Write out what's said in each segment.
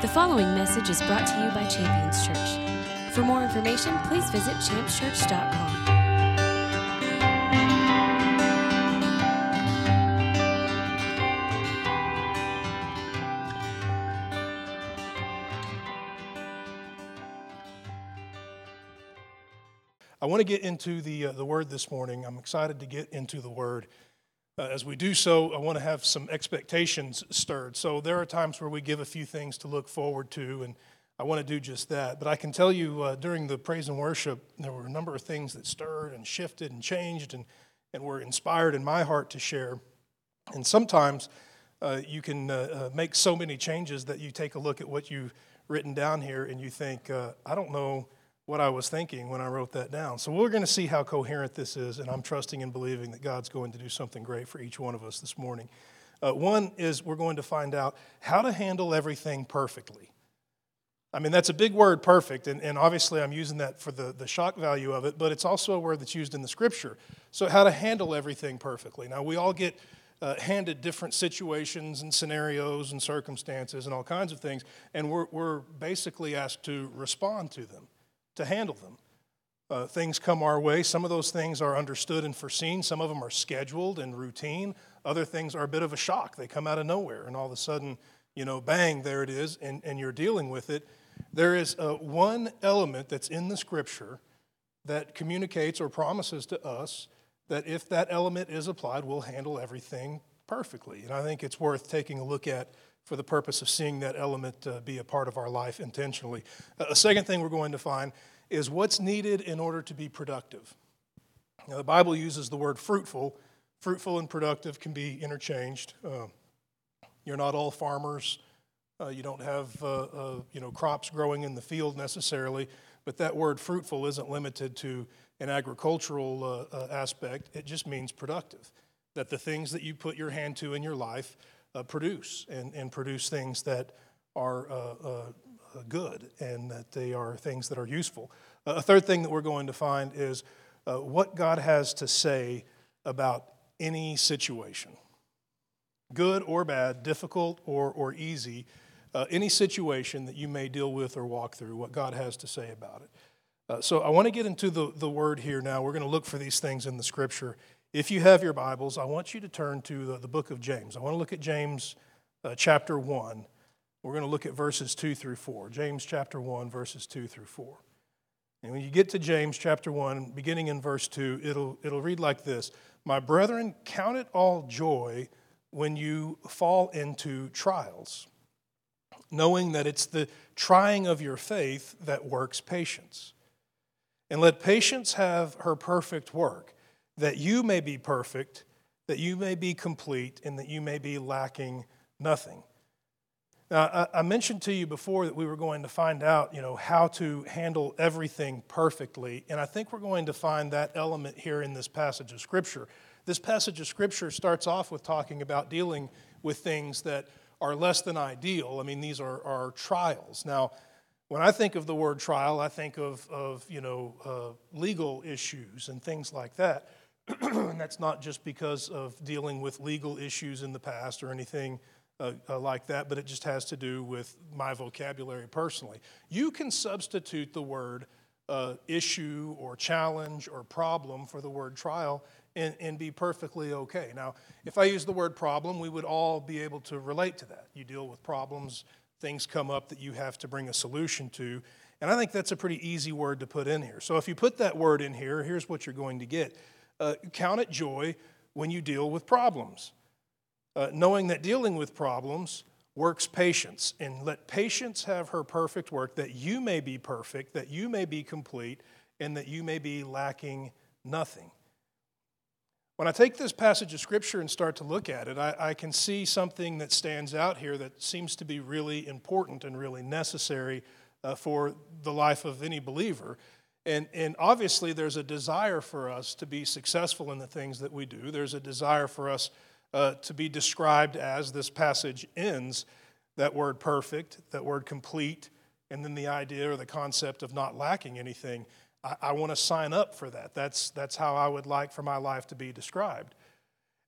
The following message is brought to you by Champions Church. For more information, please visit championschurch.com. I want to get into the, uh, the word this morning. I'm excited to get into the word. Uh, as we do so, I want to have some expectations stirred. So there are times where we give a few things to look forward to, and I want to do just that. But I can tell you uh, during the praise and worship, there were a number of things that stirred and shifted and changed and, and were inspired in my heart to share. And sometimes uh, you can uh, uh, make so many changes that you take a look at what you've written down here and you think, uh, I don't know what I was thinking when I wrote that down. So we're going to see how coherent this is, and I'm trusting and believing that God's going to do something great for each one of us this morning. Uh, one is we're going to find out how to handle everything perfectly. I mean, that's a big word, perfect, and, and obviously I'm using that for the, the shock value of it, but it's also a word that's used in the scripture. So, how to handle everything perfectly. Now, we all get uh, handed different situations and scenarios and circumstances and all kinds of things, and we're, we're basically asked to respond to them to handle them. Uh, things come our way. Some of those things are understood and foreseen. Some of them are scheduled and routine. Other things are a bit of a shock. They come out of nowhere, and all of a sudden, you know, bang, there it is, and, and you're dealing with it. There is uh, one element that's in the scripture that communicates or promises to us that if that element is applied, we'll handle everything perfectly. And I think it's worth taking a look at for the purpose of seeing that element uh, be a part of our life intentionally. Uh, a second thing we're going to find is what's needed in order to be productive. Now, the Bible uses the word fruitful. Fruitful and productive can be interchanged. Uh, you're not all farmers. Uh, you don't have uh, uh, you know crops growing in the field necessarily, but that word fruitful isn't limited to an agricultural aspect. It just means productive. That the things that you put your hand to in your life uh, produce and, and produce things that are uh, uh, good and that they are things that are useful. Uh, a third thing that we're going to find is uh, what God has to say about any situation good or bad, difficult or, or easy, uh, any situation that you may deal with or walk through, what God has to say about it. Uh, so I want to get into the, the word here now. We're going to look for these things in the scripture. If you have your Bibles, I want you to turn to the, the book of James. I want to look at James uh, chapter 1. We're going to look at verses 2 through 4. James chapter 1, verses 2 through 4. And when you get to James chapter 1, beginning in verse 2, it'll, it'll read like this My brethren, count it all joy when you fall into trials, knowing that it's the trying of your faith that works patience. And let patience have her perfect work that you may be perfect, that you may be complete, and that you may be lacking nothing. Now, I mentioned to you before that we were going to find out, you know, how to handle everything perfectly, and I think we're going to find that element here in this passage of Scripture. This passage of Scripture starts off with talking about dealing with things that are less than ideal. I mean, these are, are trials. Now, when I think of the word trial, I think of, of you know, uh, legal issues and things like that. and that's not just because of dealing with legal issues in the past or anything uh, uh, like that, but it just has to do with my vocabulary personally. You can substitute the word uh, issue or challenge or problem for the word trial and, and be perfectly okay. Now, if I use the word problem, we would all be able to relate to that. You deal with problems, things come up that you have to bring a solution to. And I think that's a pretty easy word to put in here. So if you put that word in here, here's what you're going to get uh, count it joy when you deal with problems, uh, knowing that dealing with problems works patience. And let patience have her perfect work, that you may be perfect, that you may be complete, and that you may be lacking nothing. When I take this passage of Scripture and start to look at it, I, I, can see something that stands out here that seems to be really important and really necessary uh, for the life of any believer. And, and obviously, there's a desire for us to be successful in the things that we do. There's a desire for us uh, to be described as this passage ends that word perfect, that word complete, and then the idea or the concept of not lacking anything. I, I want to sign up for that. That's, that's how I would like for my life to be described.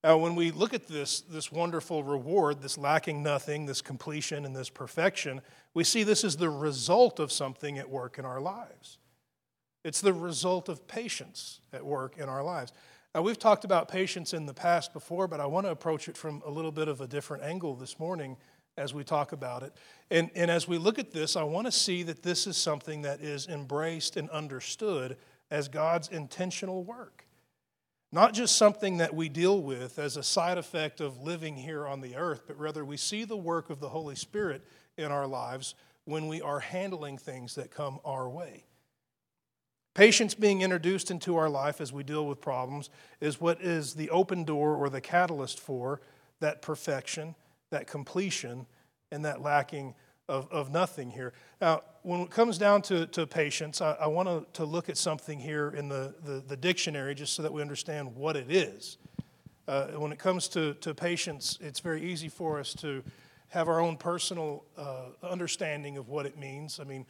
Now, when we look at this, this wonderful reward, this lacking nothing, this completion, and this perfection, we see this is the result of something at work in our lives. It's the result of patience at work in our lives. Now, we've talked about patience in the past before, but I want to approach it from a little bit of a different angle this morning as we talk about it. And, and as we look at this, I want to see that this is something that is embraced and understood as God's intentional work. Not just something that we deal with as a side effect of living here on the earth, but rather we see the work of the Holy Spirit in our lives when we are handling things that come our way. Patience being introduced into our life as we deal with problems is what is the open door or the catalyst for that perfection, that completion, and that lacking of, of nothing here. Now, when it comes down to, to patience, I, I want to, look at something here in the, the, the, dictionary just so that we understand what it is. Uh, when it comes to, to patience, it's very easy for us to have our own personal uh, understanding of what it means. I mean,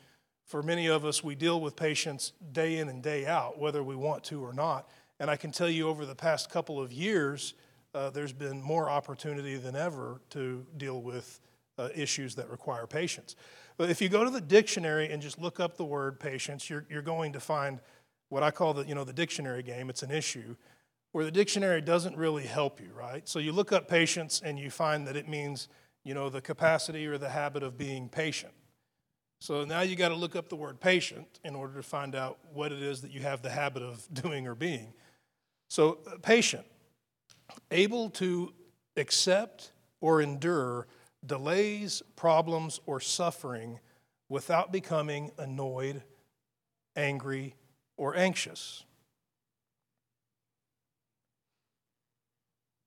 for many of us, we deal with patience day in and day out, whether we want to or not. And I can tell you over the past couple of years, uh, there's been more opportunity than ever to deal with uh, issues that require patience. But if you go to the dictionary and just look up the word patience, you're, you're going to find what I call the, you know, the dictionary game. It's an issue where the dictionary doesn't really help you, right? So you look up patience and you find that it means, you know, the capacity or the habit of being patient. So now you got to look up the word patient in order to find out what it is that you have the habit of doing or being. So, uh, patient, able to accept or endure delays, problems, or suffering without becoming annoyed, angry, or anxious.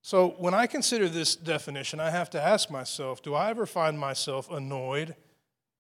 So, when I consider this definition, I have to ask myself do I ever find myself annoyed?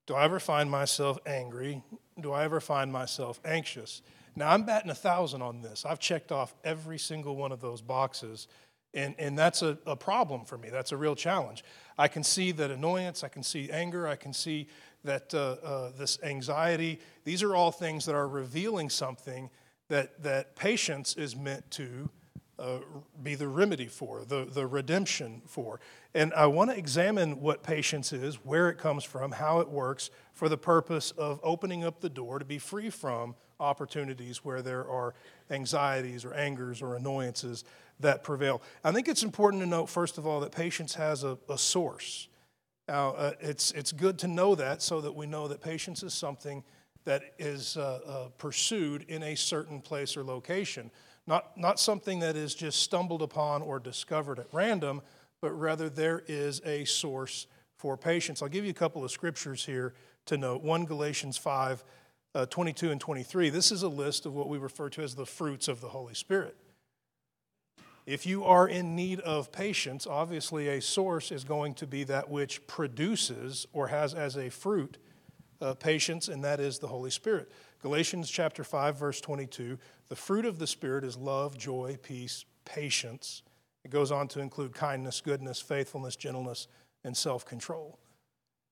Do I ever find myself angry? Do I ever find myself anxious? Now, I'm batting a thousand on this. I've checked off every single one of those boxes, and, and that's a, a problem for me. That's a real challenge. I can see that annoyance, I can see anger, I can see that uh, uh, this anxiety. These are all things that are revealing something that, that patience is meant to uh, be the remedy for, the, the redemption for. And I want to examine what patience is, where it comes from, how it works, for the purpose of opening up the door to be free from opportunities where there are anxieties or angers or annoyances that prevail. I think it's important to note, first of all, that patience has a, a source. Now, uh, it's, it's good to know that so that we know that patience is something that is uh, uh, pursued in a certain place or location. Not, not something that is just stumbled upon or discovered at random, but rather there is a source for patience. I'll give you a couple of scriptures here to note. 1 Galatians 5 uh, 22 and 23. This is a list of what we refer to as the fruits of the Holy Spirit. If you are in need of patience, obviously a source is going to be that which produces or has as a fruit uh, patience, and that is the Holy Spirit. Galatians chapter 5, verse 22 the fruit of the Spirit is love, joy, peace, patience. It goes on to include kindness, goodness, faithfulness, gentleness, and self control.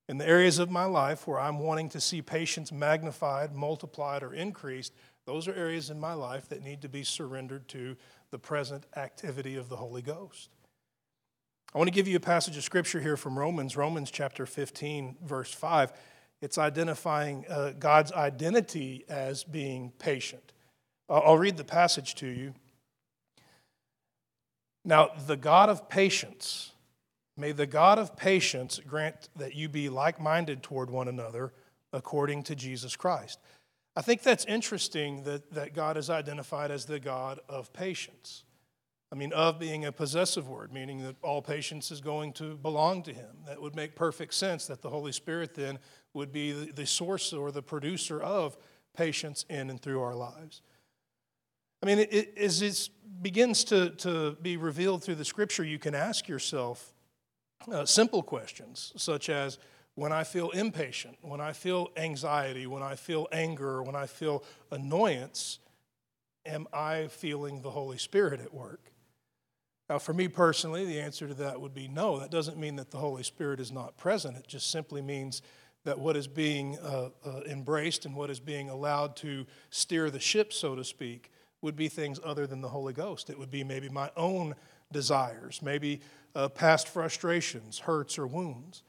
In the areas of my life where I'm wanting to see patience magnified, multiplied, or increased, those are areas in my life that need to be surrendered to the present activity of the Holy Ghost. I want to give you a passage of scripture here from Romans, Romans chapter 15, verse 5. It's identifying uh, God's identity as being patient. I'll read the passage to you. Now, the God of patience, may the God of patience grant that you be like minded toward one another according to Jesus Christ. I think that's interesting that, that God is identified as the God of patience. I mean, of being a possessive word, meaning that all patience is going to belong to Him. That would make perfect sense that the Holy Spirit then would be the, source or the producer of patience in and through our lives. I mean, it, as it begins to, to be revealed through the scripture, you can ask yourself uh, simple questions such as, when I feel impatient, when I feel anxiety, when I feel anger, when I feel annoyance, am I feeling the Holy Spirit at work? Now, for me personally, the answer to that would be no. That doesn't mean that the Holy Spirit is not present. It just simply means that what is being uh, uh, embraced and what is being allowed to steer the ship, so to speak, would be things other than the Holy Ghost. It would be maybe my own desires, maybe uh, past frustrations, hurts, or wounds.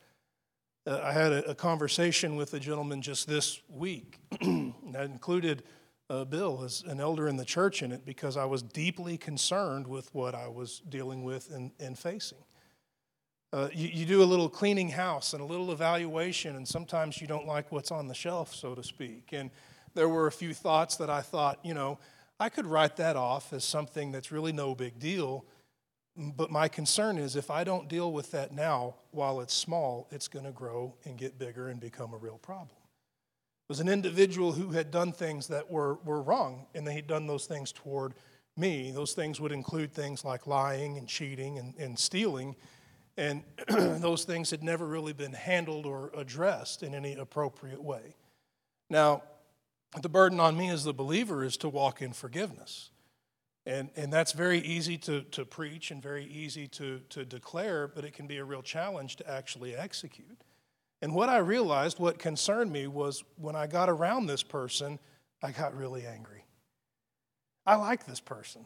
Uh, I had a, a, conversation with a gentleman just this week that included uh, Bill as an elder in the church in it because I was deeply concerned with what I was dealing with and, and facing. Uh, you, you, do a little cleaning house and a little evaluation, and sometimes you don't like what's on the shelf, so to speak. And there were a few thoughts that I thought, you know, I could write that off as something that's really no big deal. But my concern is if I don't deal with that now while it's small, it's going to grow and get bigger and become a real problem. Was an individual who had done things that were, were wrong, and they had done those things toward me. Those things would include things like lying and cheating and, and stealing. And those things had never really been handled or addressed in any appropriate way. Now, the burden on me as the believer is to walk in forgiveness. And, and that's very easy to, to preach and very easy to, to declare, but it can be a real challenge to actually execute. And what I realized, what concerned me, was when I got around this person, I got really angry. I like this person.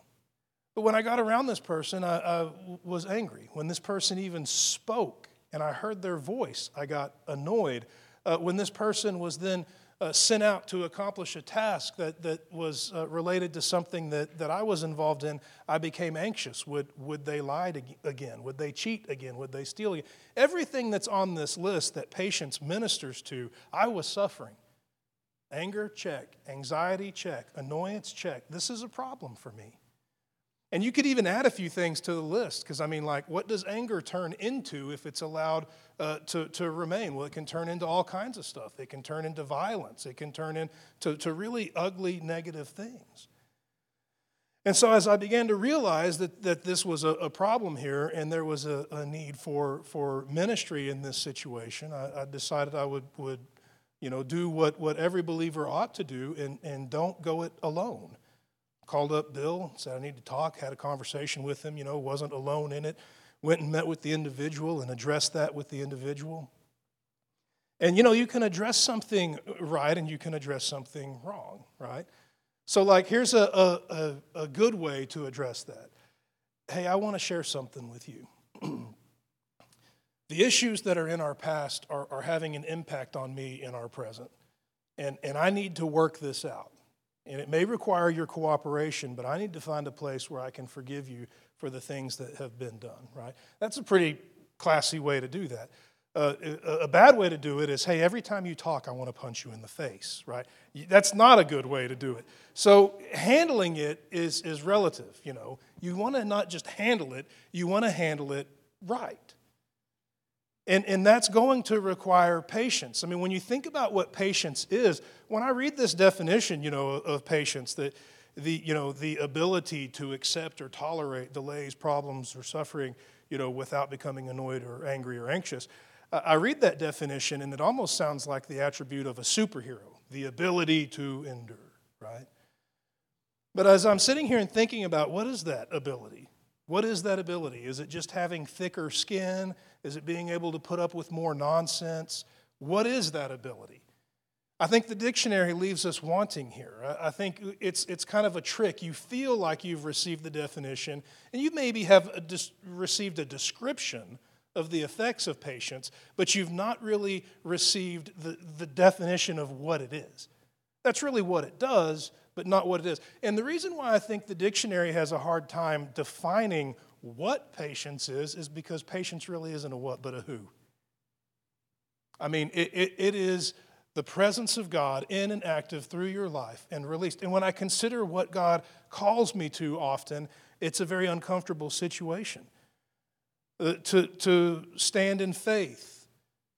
But when I got around this person, I, I was angry. When this person even spoke and I heard their voice, I got annoyed. Uh, when this person was then uh, sent out to accomplish a task that, that was uh, related to something that, that I was involved in, I became anxious. Would, would they lie again? Would they cheat again? Would they steal again? Everything that's on this list that patience ministers to, I was suffering. Anger, check. Anxiety, check. Annoyance, check. This is a problem for me. And you could even add a few things to the list, because I mean, like, what does anger turn into if it's allowed uh, to, to remain? Well, it can turn into all kinds of stuff. It can turn into violence. It can turn into to really ugly, negative things. And so, as I began to realize that, that this was a, a problem here and there was a, a, need for, for ministry in this situation, I, I decided I would, would you know, do what, what every believer ought to do and, and don't go it alone called up Bill, said I need to talk, had a conversation with him, you know, wasn't alone in it. Went and met with the individual and addressed that with the individual. And you know, you can address something right and you can address something wrong, right? So, like, here's a, a, a, good way to address that. Hey, I want to share something with you. the issues that are in our past are, are having an impact on me in our present. And, and I need to work this out. And it may require your cooperation, but I need to find a place where I can forgive you for the things that have been done, right? That's a pretty classy way to do that. Uh, a bad way to do it is, hey, every time you talk, I want to punch you in the face, right? That's not a good way to do it. So handling it is, is relative, you know. You want to not just handle it, you want to handle it right. And, and that's going to require patience. I mean, when you think about what patience is, when I read this definition, you know, of patience, that the, you know, the ability to accept or tolerate delays, problems, or suffering, you know, without becoming annoyed or angry or anxious, I read that definition and it almost sounds like the attribute of a superhero, the ability to endure, right? But as I'm sitting here and thinking about what is that ability? What is that ability? Is it just having thicker skin? Is it being able to put up with more nonsense? What is that ability? I think the dictionary leaves us wanting here. I think it's, it's kind of a trick. You feel like you've received the definition, and you maybe have a dis- received a description of the effects of patience, but you've not really received the, the definition of what it is. That's really what it does, but not what it is. And the reason why I think the dictionary has a hard time defining what patience is, is because patience really isn't a what, but a who. I mean, it, it, it is the presence of God in and active through your life and released. And when I consider what God calls me to often, it's a very uncomfortable situation. Uh, to, to stand in faith,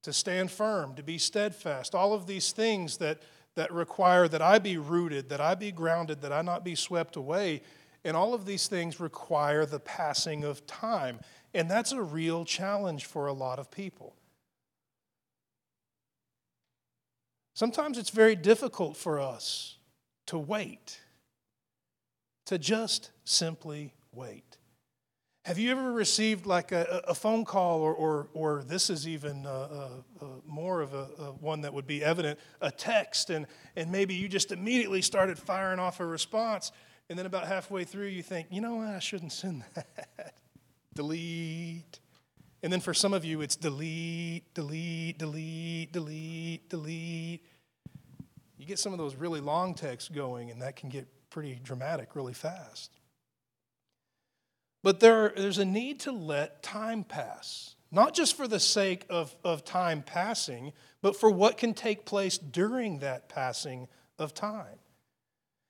to stand firm, to be steadfast, all of these things that that require that I be rooted, that I be grounded, that I not be swept away. And all of these things require the passing of time. And that's a real challenge for a lot of people. Sometimes it's very difficult for us to wait, to just simply wait. Have you ever received like a, a phone call, or, or, or, this is even uh, uh, uh, more of a, a, one that would be evident, a text, and, and maybe you just immediately started firing off a response, and then about halfway through you think, you know what, I shouldn't send that. delete. And then for some of you, it's delete, delete, delete, delete, delete. You get some of those really long texts going, and that can get pretty dramatic really fast. But there, there's a need to let time pass, not just for the sake of, of time passing, but for what can take place during that passing of time.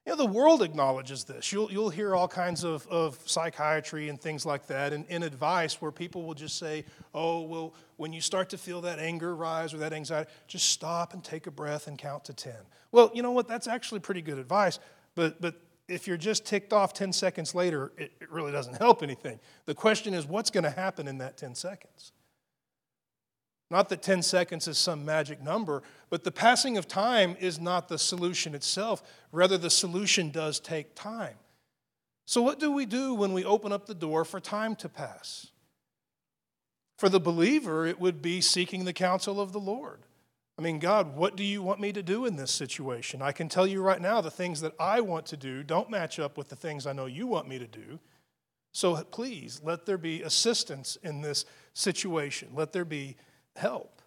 You know, the world acknowledges this. You'll, you'll hear all kinds of, of psychiatry and things like that and in advice where people will just say, oh, well, when you start to feel that anger rise or that anxiety, just stop and take a breath and count to 10. Well, you know what? That's actually pretty good advice, but, but if you're just ticked off 10 seconds later, it, it really doesn't help anything. The question is, what's going to happen in that 10 seconds? Not that 10 seconds is some magic number, but the passing of time is not the solution itself. Rather, the solution does take time. So, what do we do when we open up the door for time to pass? For the believer, it would be seeking the counsel of the Lord. I mean, God, what do you want me to do in this situation? I can tell you right now the things that I want to do don't match up with the things I know you want me to do. So please, let there be assistance in this situation. Let there be help.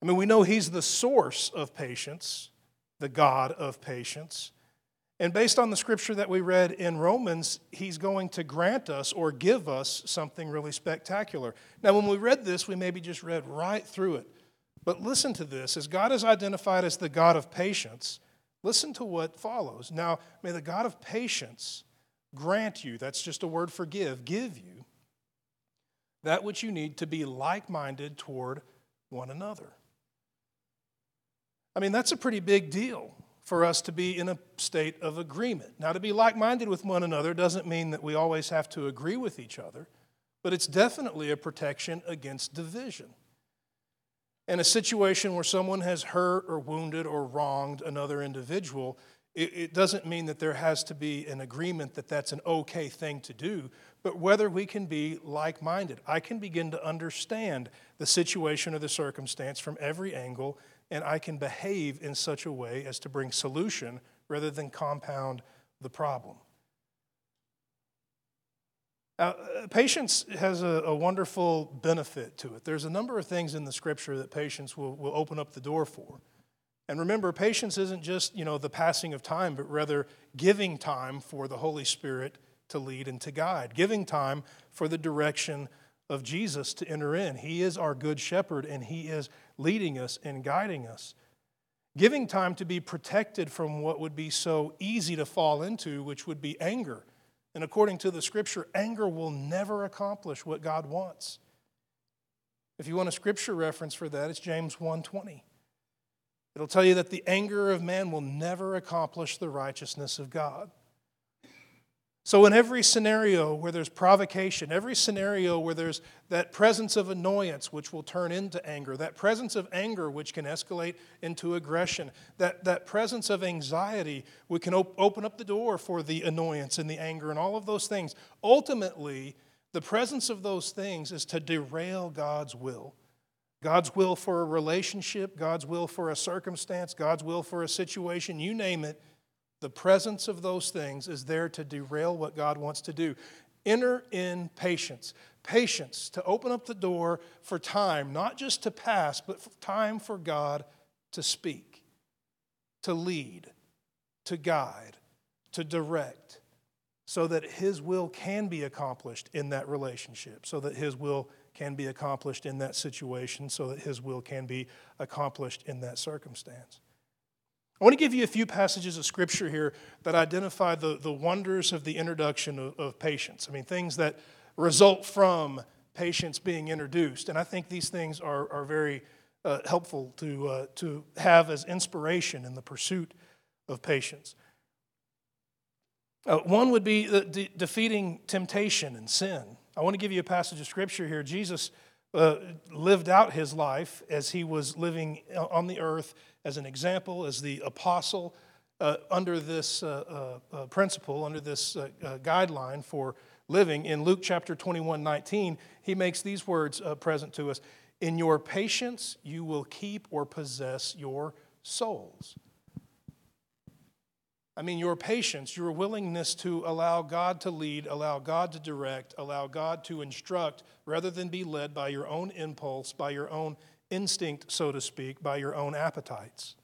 I mean, we know He's the source of patience, the God of patience. And based on the scripture that we read in Romans, He's going to grant us or give us something really spectacular. Now, when we read this, we maybe just read right through it. But listen to this as God is identified as the God of patience, listen to what follows. Now, may the God of patience grant you, that's just a word for give, give you that which you need to be like minded toward one another. I mean, that's a pretty big deal for us to be in a state of agreement. Now, to be like minded with one another doesn't mean that we always have to agree with each other, but it's definitely a protection against division. In a situation where someone has hurt or wounded or wronged another individual, it, doesn't mean that there has to be an agreement that that's an okay thing to do, but whether we can be like minded. I can begin to understand the situation or the circumstance from every angle, and I can behave in such a way as to bring solution rather than compound the problem. Now, uh, patience has a, a, wonderful benefit to it. There's a number of things in the scripture that patience will, will open up the door for. And remember, patience isn't just, you know, the passing of time, but rather giving time for the Holy Spirit to lead and to guide, giving time for the direction of Jesus to enter in. He is our good shepherd and he is leading us and guiding us. Giving time to be protected from what would be so easy to fall into, which would be anger. And according to the scripture, anger will never accomplish what God wants. If you want a scripture reference for that, it's James 1:20. It'll tell you that the anger of man will never accomplish the righteousness of God. So, in every scenario where there's provocation, every scenario where there's that presence of annoyance which will turn into anger, that presence of anger which can escalate into aggression, that, that presence of anxiety, we can op- open up the door for the annoyance and the anger and all of those things. Ultimately, the presence of those things is to derail God's will. God's will for a relationship, God's will for a circumstance, God's will for a situation, you name it the presence of those things is there to derail what God wants to do. Enter in patience. Patience to open up the door for time, not just to pass, but for time for God to speak, to lead, to guide, to direct, so that His will can be accomplished in that relationship, so that His will can be accomplished in that situation, so that His will can be accomplished in that circumstance. I want to give you a few passages of scripture here that identify the, the wonders of the introduction of, of patience. I mean, things that result from patience being introduced. And I think these things are, are very uh, helpful to, uh, to have as inspiration in the pursuit of patience. Uh, one would be de- defeating temptation and sin. I want to give you a passage of scripture here. Jesus uh, lived out his life as he was living on the earth as an example, as the apostle, uh, under this uh, uh, uh principle, under this uh, guideline for living. In Luke chapter 21 19, he makes these words present to us In your patience, you will keep or possess your souls. I mean, your patience, your willingness to allow God to lead, allow God to direct, allow God to instruct, rather than be led by your own impulse, by your own instinct, so to speak, by your own appetites.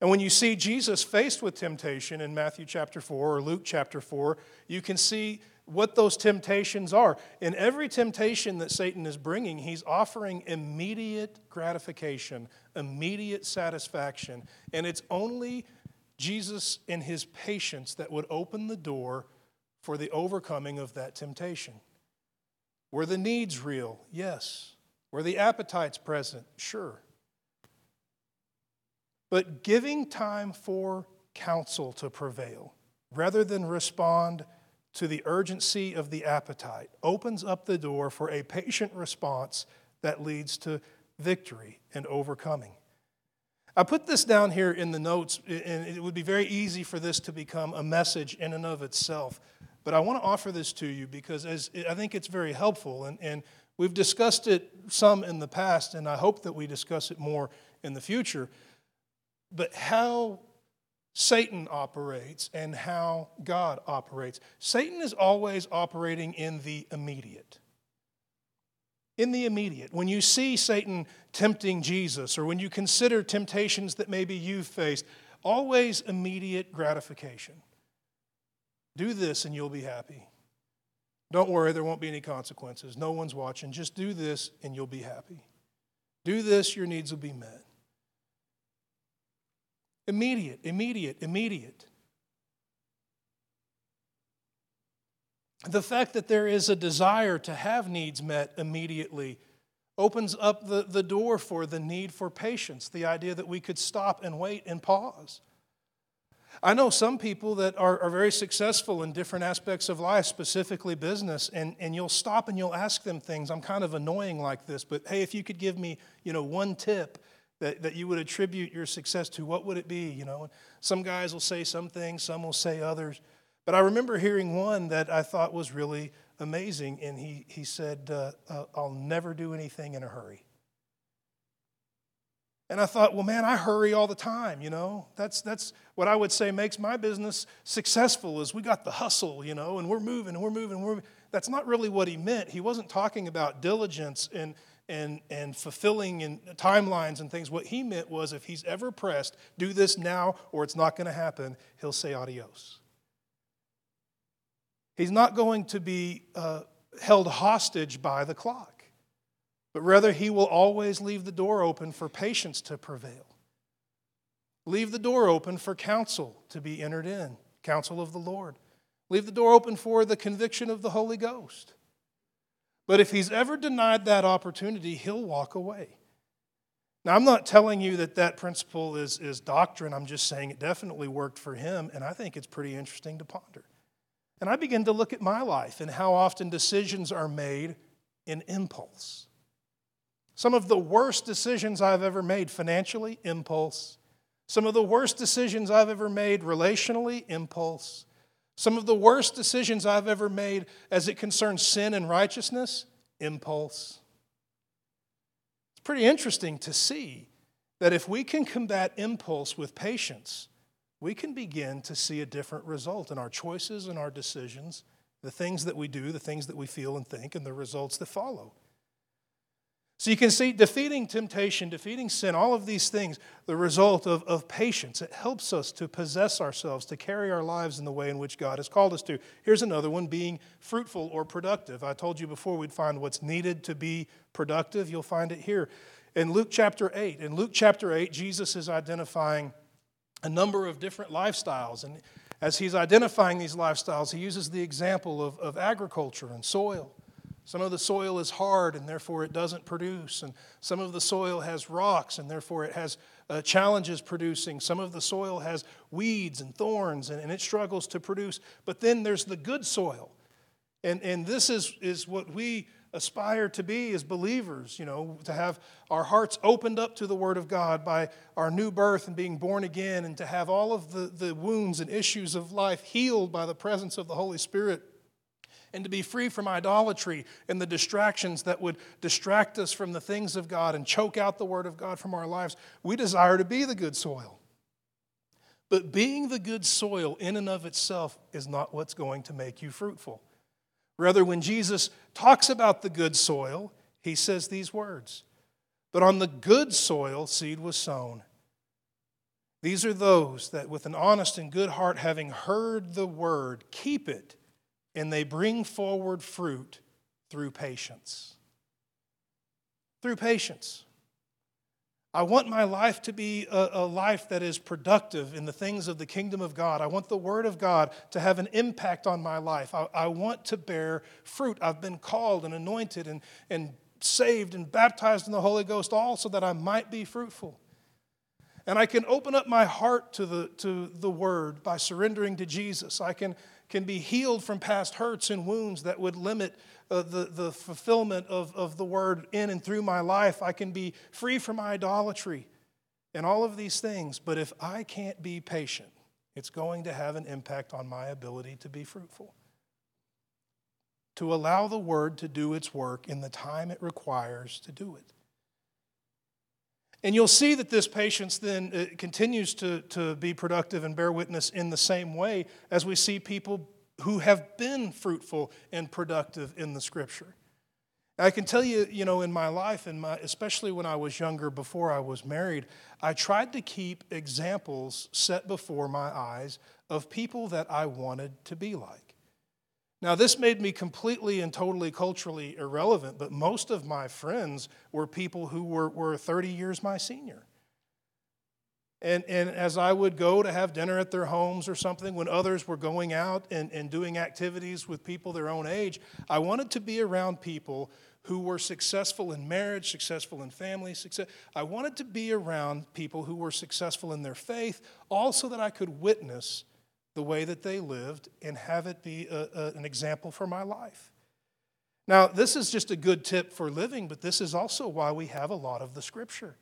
And when you see Jesus faced with temptation in Matthew chapter 4 or Luke chapter 4, you can see what those temptations are. In every temptation that Satan is bringing, he's offering immediate gratification, immediate satisfaction. And it's only Jesus and his patience that would open the door for the overcoming of that temptation. Were the needs real? Yes. Were the appetites present? Sure. But giving time for counsel to prevail rather than respond to the urgency of the appetite opens up the door for a patient response that leads to victory and overcoming. I put this down here in the notes, and it would be very easy for this to become a message in and of itself. But I want to offer this to you because as I think it's very helpful, and, and we've discussed it some in the past, and I hope that we discuss it more in the future. But how Satan operates and how God operates. Satan is always operating in the immediate. In the immediate. When you see Satan tempting Jesus, or when you consider temptations that maybe you've faced, always immediate gratification. Do this and you'll be happy. Don't worry, there won't be any consequences. No one's watching. Just do this and you'll be happy. Do this, your needs will be met. Immediate, immediate, immediate. The fact that there is a desire to have needs met immediately opens up the, the door for the need for patience, the idea that we could stop and wait and pause. I know some people that are, are very successful in different aspects of life, specifically business, and, and you'll stop and you'll ask them things. I'm kind of annoying like this, but hey, if you could give me, you know, one tip that, that you would attribute your success to, what would it be? You know, some guys will say some things, some will say others. But I remember hearing one that I thought was really amazing, and he, he said, uh, uh, I'll never do anything in a hurry. And I thought, well, man, I hurry all the time, you know. That's, that's what I would say makes my business successful is we got the hustle, you know, and we're moving and we're moving. And we're, moving. that's not really what he meant. He wasn't talking about diligence and, and, and fulfilling in timelines and things. What he meant was if he's ever pressed, do this now or it's not going to happen, he'll say adios. He's not going to be uh, held hostage by the clock, but rather he will always leave the door open for patience to prevail. Leave the door open for counsel to be entered in, counsel of the Lord. Leave the door open for the conviction of the Holy Ghost. But if he's ever denied that opportunity, he'll walk away. Now, I'm not telling you that that principle is, is doctrine. I'm just saying it definitely worked for him, and I think it's pretty interesting to ponder. And I begin to look at my life and how often decisions are made in impulse. Some of the worst decisions I've ever made financially, impulse. Some of the worst decisions I've ever made relationally, impulse. Some of the worst decisions I've ever made as it concerns sin and righteousness, impulse. It's pretty interesting to see that if we can combat impulse with patience, we can begin to see a different result in our choices and our decisions, the things that we do, the things that we feel and think, and the results that follow. So you can see defeating temptation, defeating sin, all of these things, the result of, of patience. It helps us to possess ourselves, to carry our lives in the way in which God has called us to. Here's another one being fruitful or productive. I told you before we'd find what's needed to be productive. You'll find it here. In Luke chapter 8, in Luke chapter 8, Jesus is identifying a number of different lifestyles. And as he's identifying these lifestyles, he uses the example of, of agriculture and soil. Some of the soil is hard and therefore it doesn't produce. And some of the soil has rocks and therefore it has uh, challenges producing. Some of the soil has weeds and thorns and, and it struggles to produce. But then there's the good soil. And, and this is, is what we aspire to be as believers, you know, to have our hearts opened up to the Word of God by our new birth and being born again, and to have all of the, the wounds and issues of life healed by the presence of the Holy Spirit and to be free from idolatry and the distractions that would distract us from the things of God and choke out the Word of God from our lives. We desire to be the good soil. But being the good soil in and of itself is not what's going to make you fruitful. Rather, when Jesus talks about the good soil, he says these words But on the good soil, seed was sown. These are those that, with an honest and good heart, having heard the word, keep it, and they bring forward fruit through patience. Through patience. I want my life to be a, a, life that is productive in the things of the kingdom of God. I want the Word of God to have an impact on my life. I, I want to bear fruit. I've been called and anointed and, and saved and baptized in the Holy Ghost, all so that I might be fruitful. And I can open up my heart to the, to the Word by surrendering to Jesus. I can, can be healed from past hurts and wounds that would limit uh, the, the fulfillment of, of the word in and through my life. I can be free from idolatry and all of these things. But if I can't be patient, it's going to have an impact on my ability to be fruitful. To allow the word to do its work in the time it requires to do it. And you'll see that this patience then uh, continues to, to be productive and bear witness in the same way as we see people who have been fruitful and productive in the scripture. I can tell you, you know, in my life, and my, especially when I was younger, before I was married, I tried to keep examples set before my eyes of people that I wanted to be like. Now, this made me completely and totally culturally irrelevant, but most of my friends were people who were, were 30 years my senior. And, and as I would go to have dinner at their homes or something, when others were going out and, and doing activities with people their own age, I wanted to be around people who were successful in marriage, successful in family, success. I wanted to be around people who were successful in their faith, also that I could witness the way that they lived and have it be a, a, an example for my life. Now, this is just a good tip for living, but this is also why we have a lot of the scripture.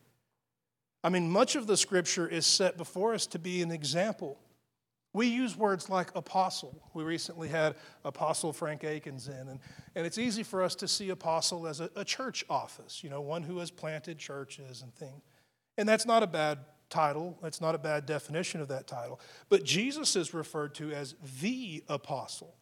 I mean, much of the scripture is set before us to be an example. We use words like apostle. We recently had Apostle Frank Akins in, and, and it's easy for us to see apostle as a, a church office, you know, one who has planted churches and things. And that's not a bad title, that's not a bad definition of that title. But Jesus is referred to as the apostle.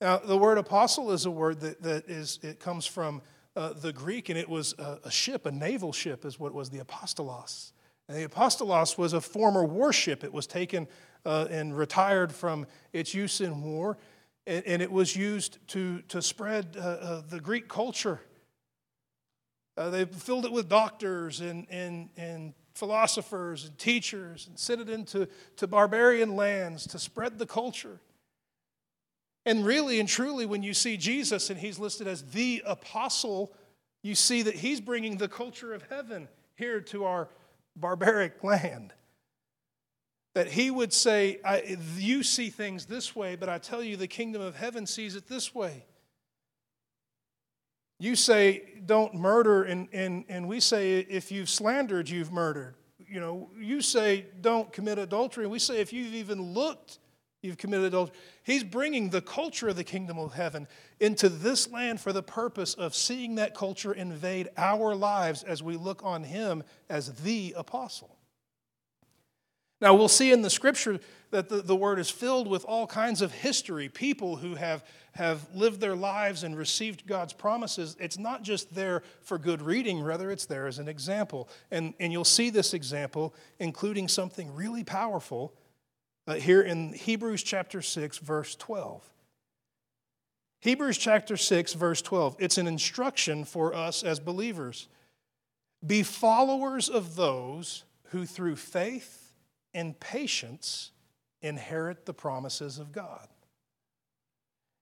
Now, the word apostle is a word that, that is, it comes from uh, the Greek, and it was a, a, ship, a naval ship, is what was the apostolos. And the apostolos was a former warship. It was taken uh, and retired from its use in war, and, and it was used to, to spread uh, uh the Greek culture. Uh, they filled it with doctors and, and, and philosophers and teachers and sent it into to barbarian lands to spread the culture. And really and truly, when you see Jesus and he's listed as the apostle, you see that he's bringing the culture of heaven here to our barbaric land. That he would say, You see things this way, but I tell you, the kingdom of heaven sees it this way. You say, Don't murder, and, and, and we say, If you've slandered, you've murdered. You know, you say, Don't commit adultery, and we say, If you've even looked you've committed adultery. He's bringing the culture of the kingdom of heaven into this land for the purpose of seeing that culture invade our lives as we look on him as the apostle. Now, we'll see in the scripture that the, the word is filled with all kinds of history, people who have, have lived their lives and received God's promises. It's not just there for good reading, rather, it's there as an example. And, and you'll see this example, including something really powerful uh, here in Hebrews chapter 6, verse 12. Hebrews chapter 6, verse 12. It's an instruction for us as believers. Be followers of those who through faith and patience inherit the promises of God.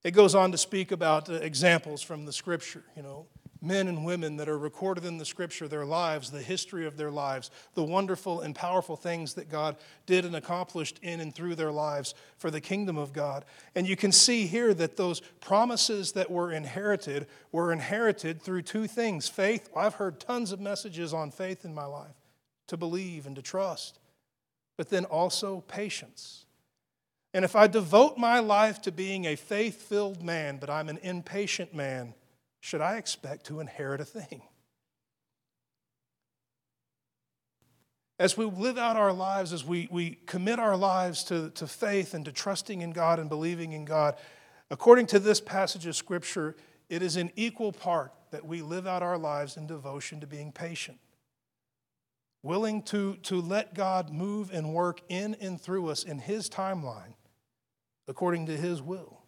It goes on to speak about uh, examples from the scripture, you know, men and women that are recorded in the scripture, their lives, the history of their lives, the wonderful and powerful things that God did and accomplished in and through their lives for the kingdom of God. And you can see here that those promises that were inherited were inherited through two things faith. I've heard tons of messages on faith in my life to believe and to trust, but then also patience. And if I devote my life to being a faith filled man, but I'm an impatient man, should I expect to inherit a thing? as we live out our lives, as we, we commit our lives to, to faith and to trusting in God and believing in God, according to this passage of Scripture, it is in equal part that we live out our lives in devotion to being patient, willing to, to let God move and work in and through us in His timeline, according to His will.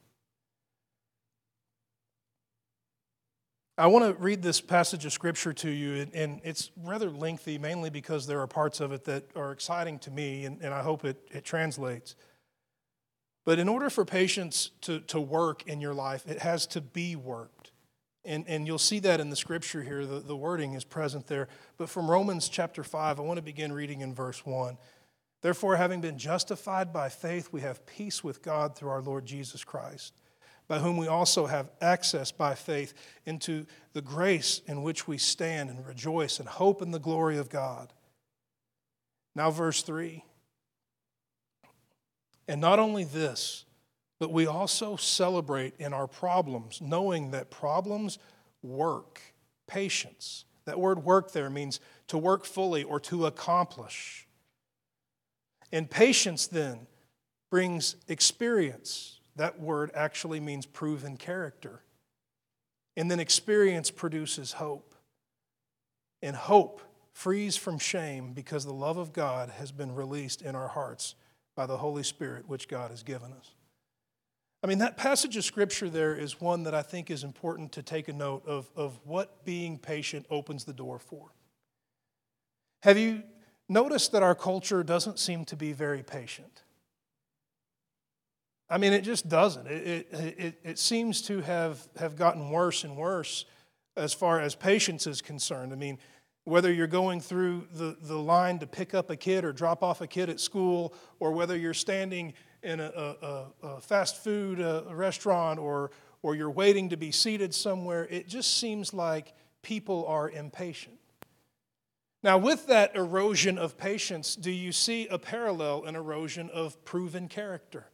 I want to read this passage of scripture to you, and it's rather lengthy, mainly because there are parts of it that are exciting to me, and, I hope it, it translates. But in order for patience to, to work in your life, it has to be worked. And, and you'll see that in the scripture here. The, the wording is present there. But from Romans chapter 5, I want to begin reading in verse 1. Therefore, having been justified by faith, we have peace with God through our Lord Jesus Christ by whom we also have access by faith into the grace in which we stand and rejoice and hope in the glory of God. Now, verse 3. And not only this, but we also celebrate in our problems, knowing that problems work, patience. That word work there means to work fully or to accomplish. And patience then brings experience that word actually means proven character. And then experience produces hope. And hope frees from shame because the love of God has been released in our hearts by the Holy Spirit, which God has given us. I mean, that passage of scripture there is one that I think is important to take a note of, of what being patient opens the door for. Have you noticed that our culture doesn't seem to be very patient? I mean, it just doesn't. It, it, it, it, seems to have, have gotten worse and worse as far as patience is concerned. I mean, whether you're going through the, the line to pick up a kid or drop off a kid at school, or whether you're standing in a, a, a fast food uh, restaurant or, or you're waiting to be seated somewhere, it just seems like people are impatient. Now, with that erosion of patience, do you see a parallel, an erosion of proven character?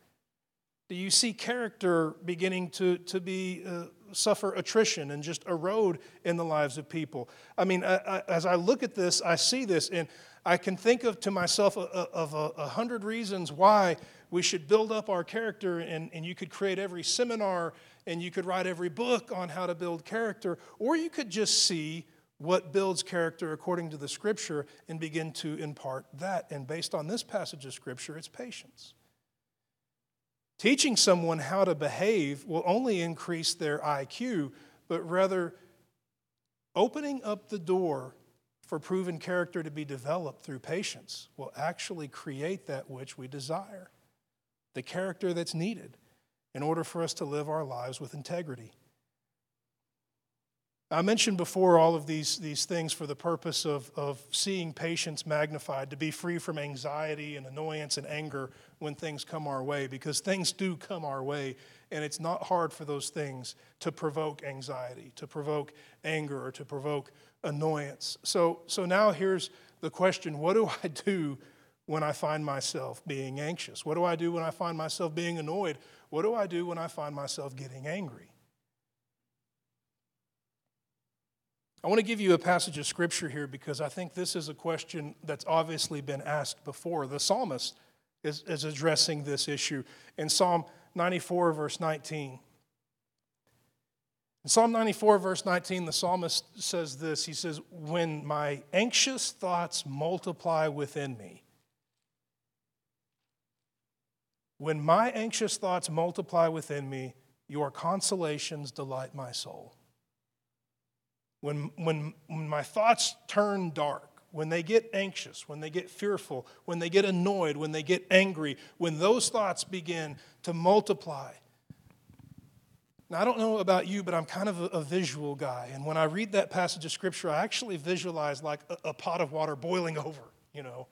Do you see character beginning to, to be, uh, suffer attrition and just erode in the lives of people? I mean, I, I, as I look at this, I see this, and I can think of to myself a, a, of a, a, hundred reasons why we should build up our character, and, and you could create every seminar and you could write every book on how to build character, or you could just see what builds character according to the scripture and begin to impart that. And based on this passage of scripture, it's patience. Teaching someone how to behave will only increase their IQ, but rather opening up the door for proven character to be developed through patience will actually create that which we desire the character that's needed in order for us to live our lives with integrity. I mentioned before all of these, these things for the purpose of, of seeing patience magnified, to be free from anxiety and annoyance and anger when things come our way, because things do come our way, and it's not hard for those things to provoke anxiety, to provoke anger, or to provoke annoyance. So, so now here's the question what do I do when I find myself being anxious? What do I do when I find myself being annoyed? What do I do when I find myself getting angry? I want to give you a passage of scripture here because I think this is a question that's obviously been asked before. The psalmist is, is addressing this issue in Psalm 94, verse 19. In Psalm 94, verse 19, the psalmist says this He says, When my anxious thoughts multiply within me, when my anxious thoughts multiply within me, your consolations delight my soul. When, when, when my thoughts turn dark, when they get anxious, when they get fearful, when they get annoyed, when they get angry, when those thoughts begin to multiply. Now, I don't know about you, but I'm kind of a, a visual guy. And when I read that passage of scripture, I actually visualize like a, a pot of water boiling over, you know.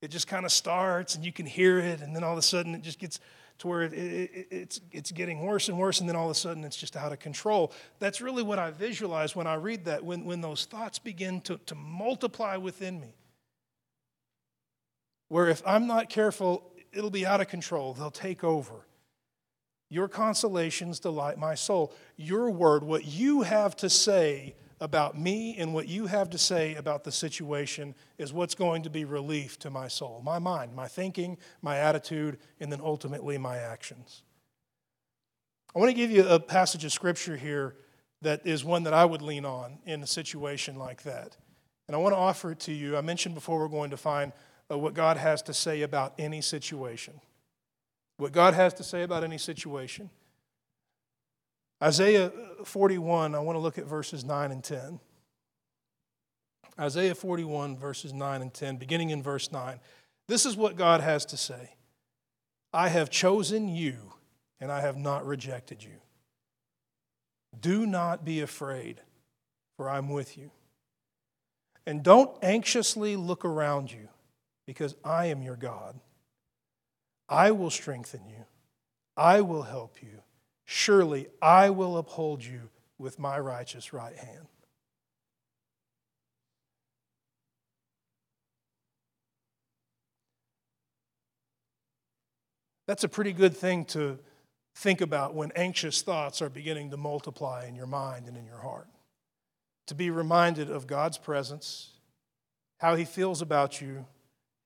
It just kind of starts and you can hear it, and then all of a sudden it just gets to where it, it, it's, it's getting worse and worse, and then all of a sudden it's just out of control. That's really what I visualize when I read that, when, when those thoughts begin to, to multiply within me. Where if I'm not careful, it'll be out of control, they'll take over. Your consolations delight my soul. Your word, what you have to say about me and what you have to say about the situation is what's going to be relief to my soul, my mind, my thinking, my attitude, and then ultimately my actions. I want to give you a passage of scripture here that is one that I would lean on in a situation like that. And I want to offer it to you. I mentioned before we're going to find uh, what God has to say about any situation. What God has to say about any situation. Isaiah 41, I want to look at verses 9 and 10. Isaiah 41, verses 9 and 10, beginning in verse 9. This is what God has to say I have chosen you, and I have not rejected you. Do not be afraid, for I'm with you. And don't anxiously look around you, because I am your God. I will strengthen you, I will help you. Surely I will uphold you with my righteous right hand. That's a pretty good thing to think about when anxious thoughts are beginning to multiply in your mind and in your heart. To be reminded of God's presence, how He feels about you,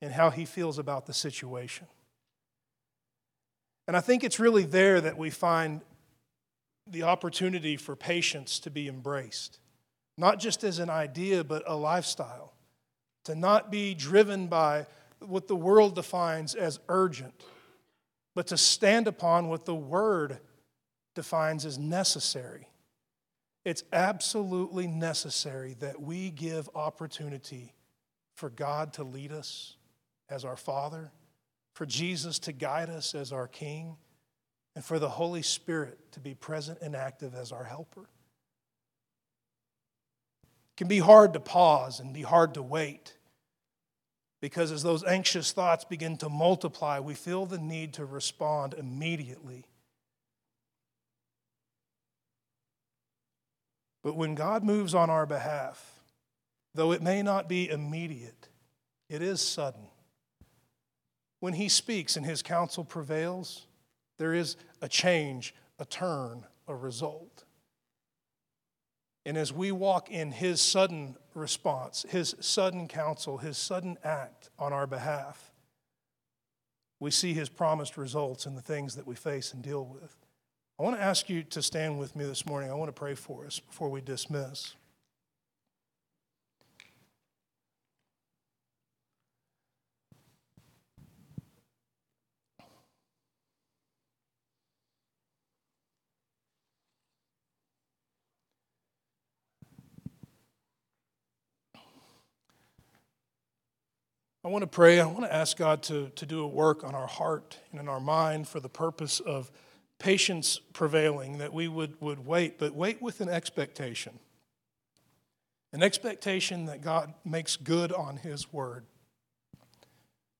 and how He feels about the situation. And I think it's really there that we find the opportunity for patience to be embraced, not just as an idea, but a lifestyle. To not be driven by what the world defines as urgent, but to stand upon what the Word defines as necessary. It's absolutely necessary that we give opportunity for God to lead us as our Father for Jesus to guide us as our King, and for the Holy Spirit to be present and active as our helper. It can be hard to pause and be hard to wait because as those anxious thoughts begin to multiply, we feel the need to respond immediately. But when God moves on our behalf, though it may not be immediate, it is sudden. When he speaks and his counsel prevails, there is a change, a turn, a result. And as we walk in his sudden response, his sudden counsel, his sudden act on our behalf, we see his promised results in the things that we face and deal with. I want to ask you to stand with me this morning. I want to pray for us before we dismiss. I want to pray. I want to ask God to, to do a work on our heart and in our mind for the purpose of patience prevailing, that we would, would wait, but wait with an expectation. An expectation that God makes good on His word,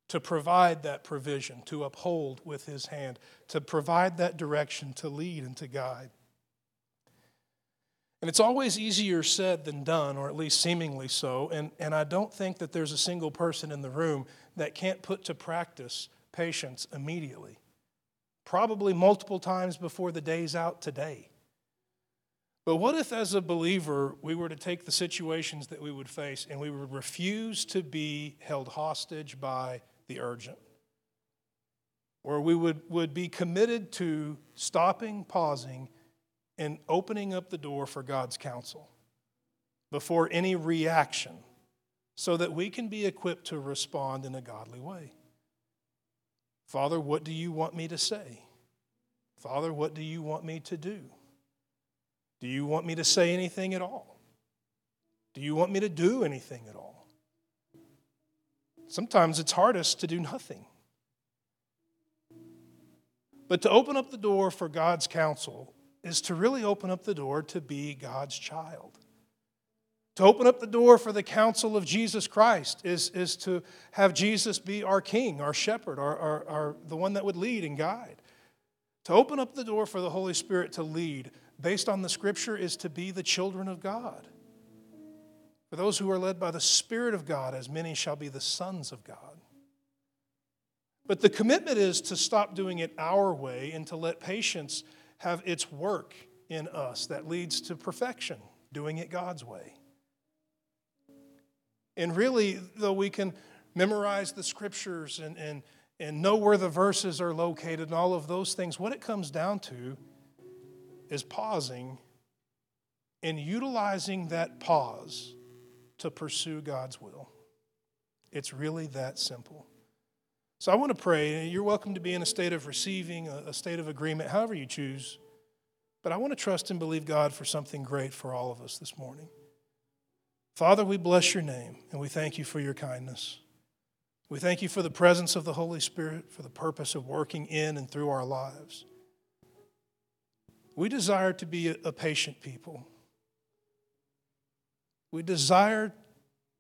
to provide that provision, to uphold with His hand, to provide that direction, to lead and to guide. And it's always easier said than done, or at least seemingly so. And, and I don't think that there's a single person in the room that can't put to practice patience immediately. Probably multiple times before the day's out today. But what if, as a believer, we were to take the situations that we would face and we would refuse to be held hostage by the urgent? Or we would, would be committed to stopping, pausing, in opening up the door for God's counsel before any reaction so that we can be equipped to respond in a godly way. Father, what do you want me to say? Father, what do you want me to do? Do you want me to say anything at all? Do you want me to do anything at all? Sometimes it's hardest to do nothing. But to open up the door for God's counsel is to really open up the door to be God's child. To open up the door for the counsel of Jesus Christ is, is to have Jesus be our king, our shepherd, our, our, our, the one that would lead and guide. To open up the door for the Holy Spirit to lead, based on the scripture, is to be the children of God. For those who are led by the Spirit of God, as many shall be the sons of God. But the commitment is to stop doing it our way and to let patience have its work in us that leads to perfection, doing it God's way. And really, though we can memorize the scriptures and, and, and know where the verses are located and all of those things, what it comes down to is pausing and utilizing that pause to pursue God's will. It's really that simple. So I want to pray. You're welcome to be in a state of receiving, a, state of agreement, however you choose. But I want to trust and believe God for something great for all of us this morning. Father, we bless your name and we thank you for your kindness. We thank you for the presence of the Holy Spirit, for the purpose of working in and through our lives. We desire to be a patient people. We desire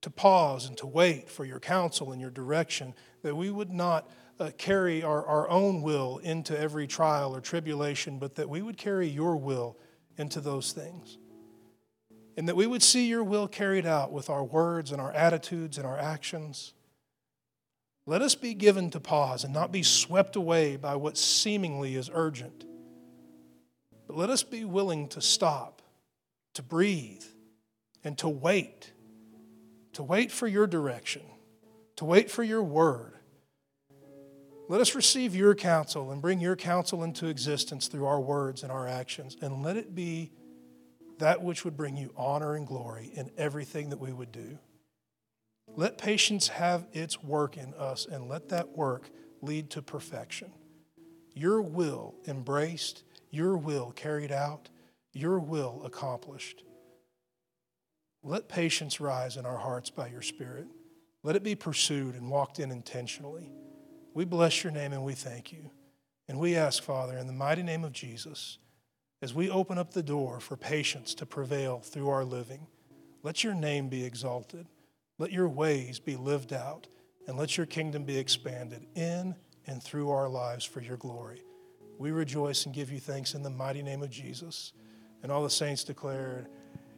to pause and to wait for your counsel and your direction, that we would not uh, carry our, our own will into every trial or tribulation, but that we would carry your will into those things. And that we would see your will carried out with our words and our attitudes and our actions. Let us be given to pause and not be swept away by what seemingly is urgent. But let us be willing to stop, to breathe, and to wait to wait for your direction, to wait for your word. Let us receive your counsel and bring your counsel into existence through our words and our actions, and let it be that which would bring you honor and glory in everything that we would do. Let patience have its work in us, and let that work lead to perfection. Your will embraced, your will carried out, your will accomplished. Let patience rise in our hearts by your Spirit. Let it be pursued and walked in intentionally. We bless your name and we thank you. And we ask, Father, in the mighty name of Jesus, as we open up the door for patience to prevail through our living, let your name be exalted. Let your ways be lived out. And let your kingdom be expanded in and through our lives for your glory. We rejoice and give you thanks in the mighty name of Jesus. And all the saints declared,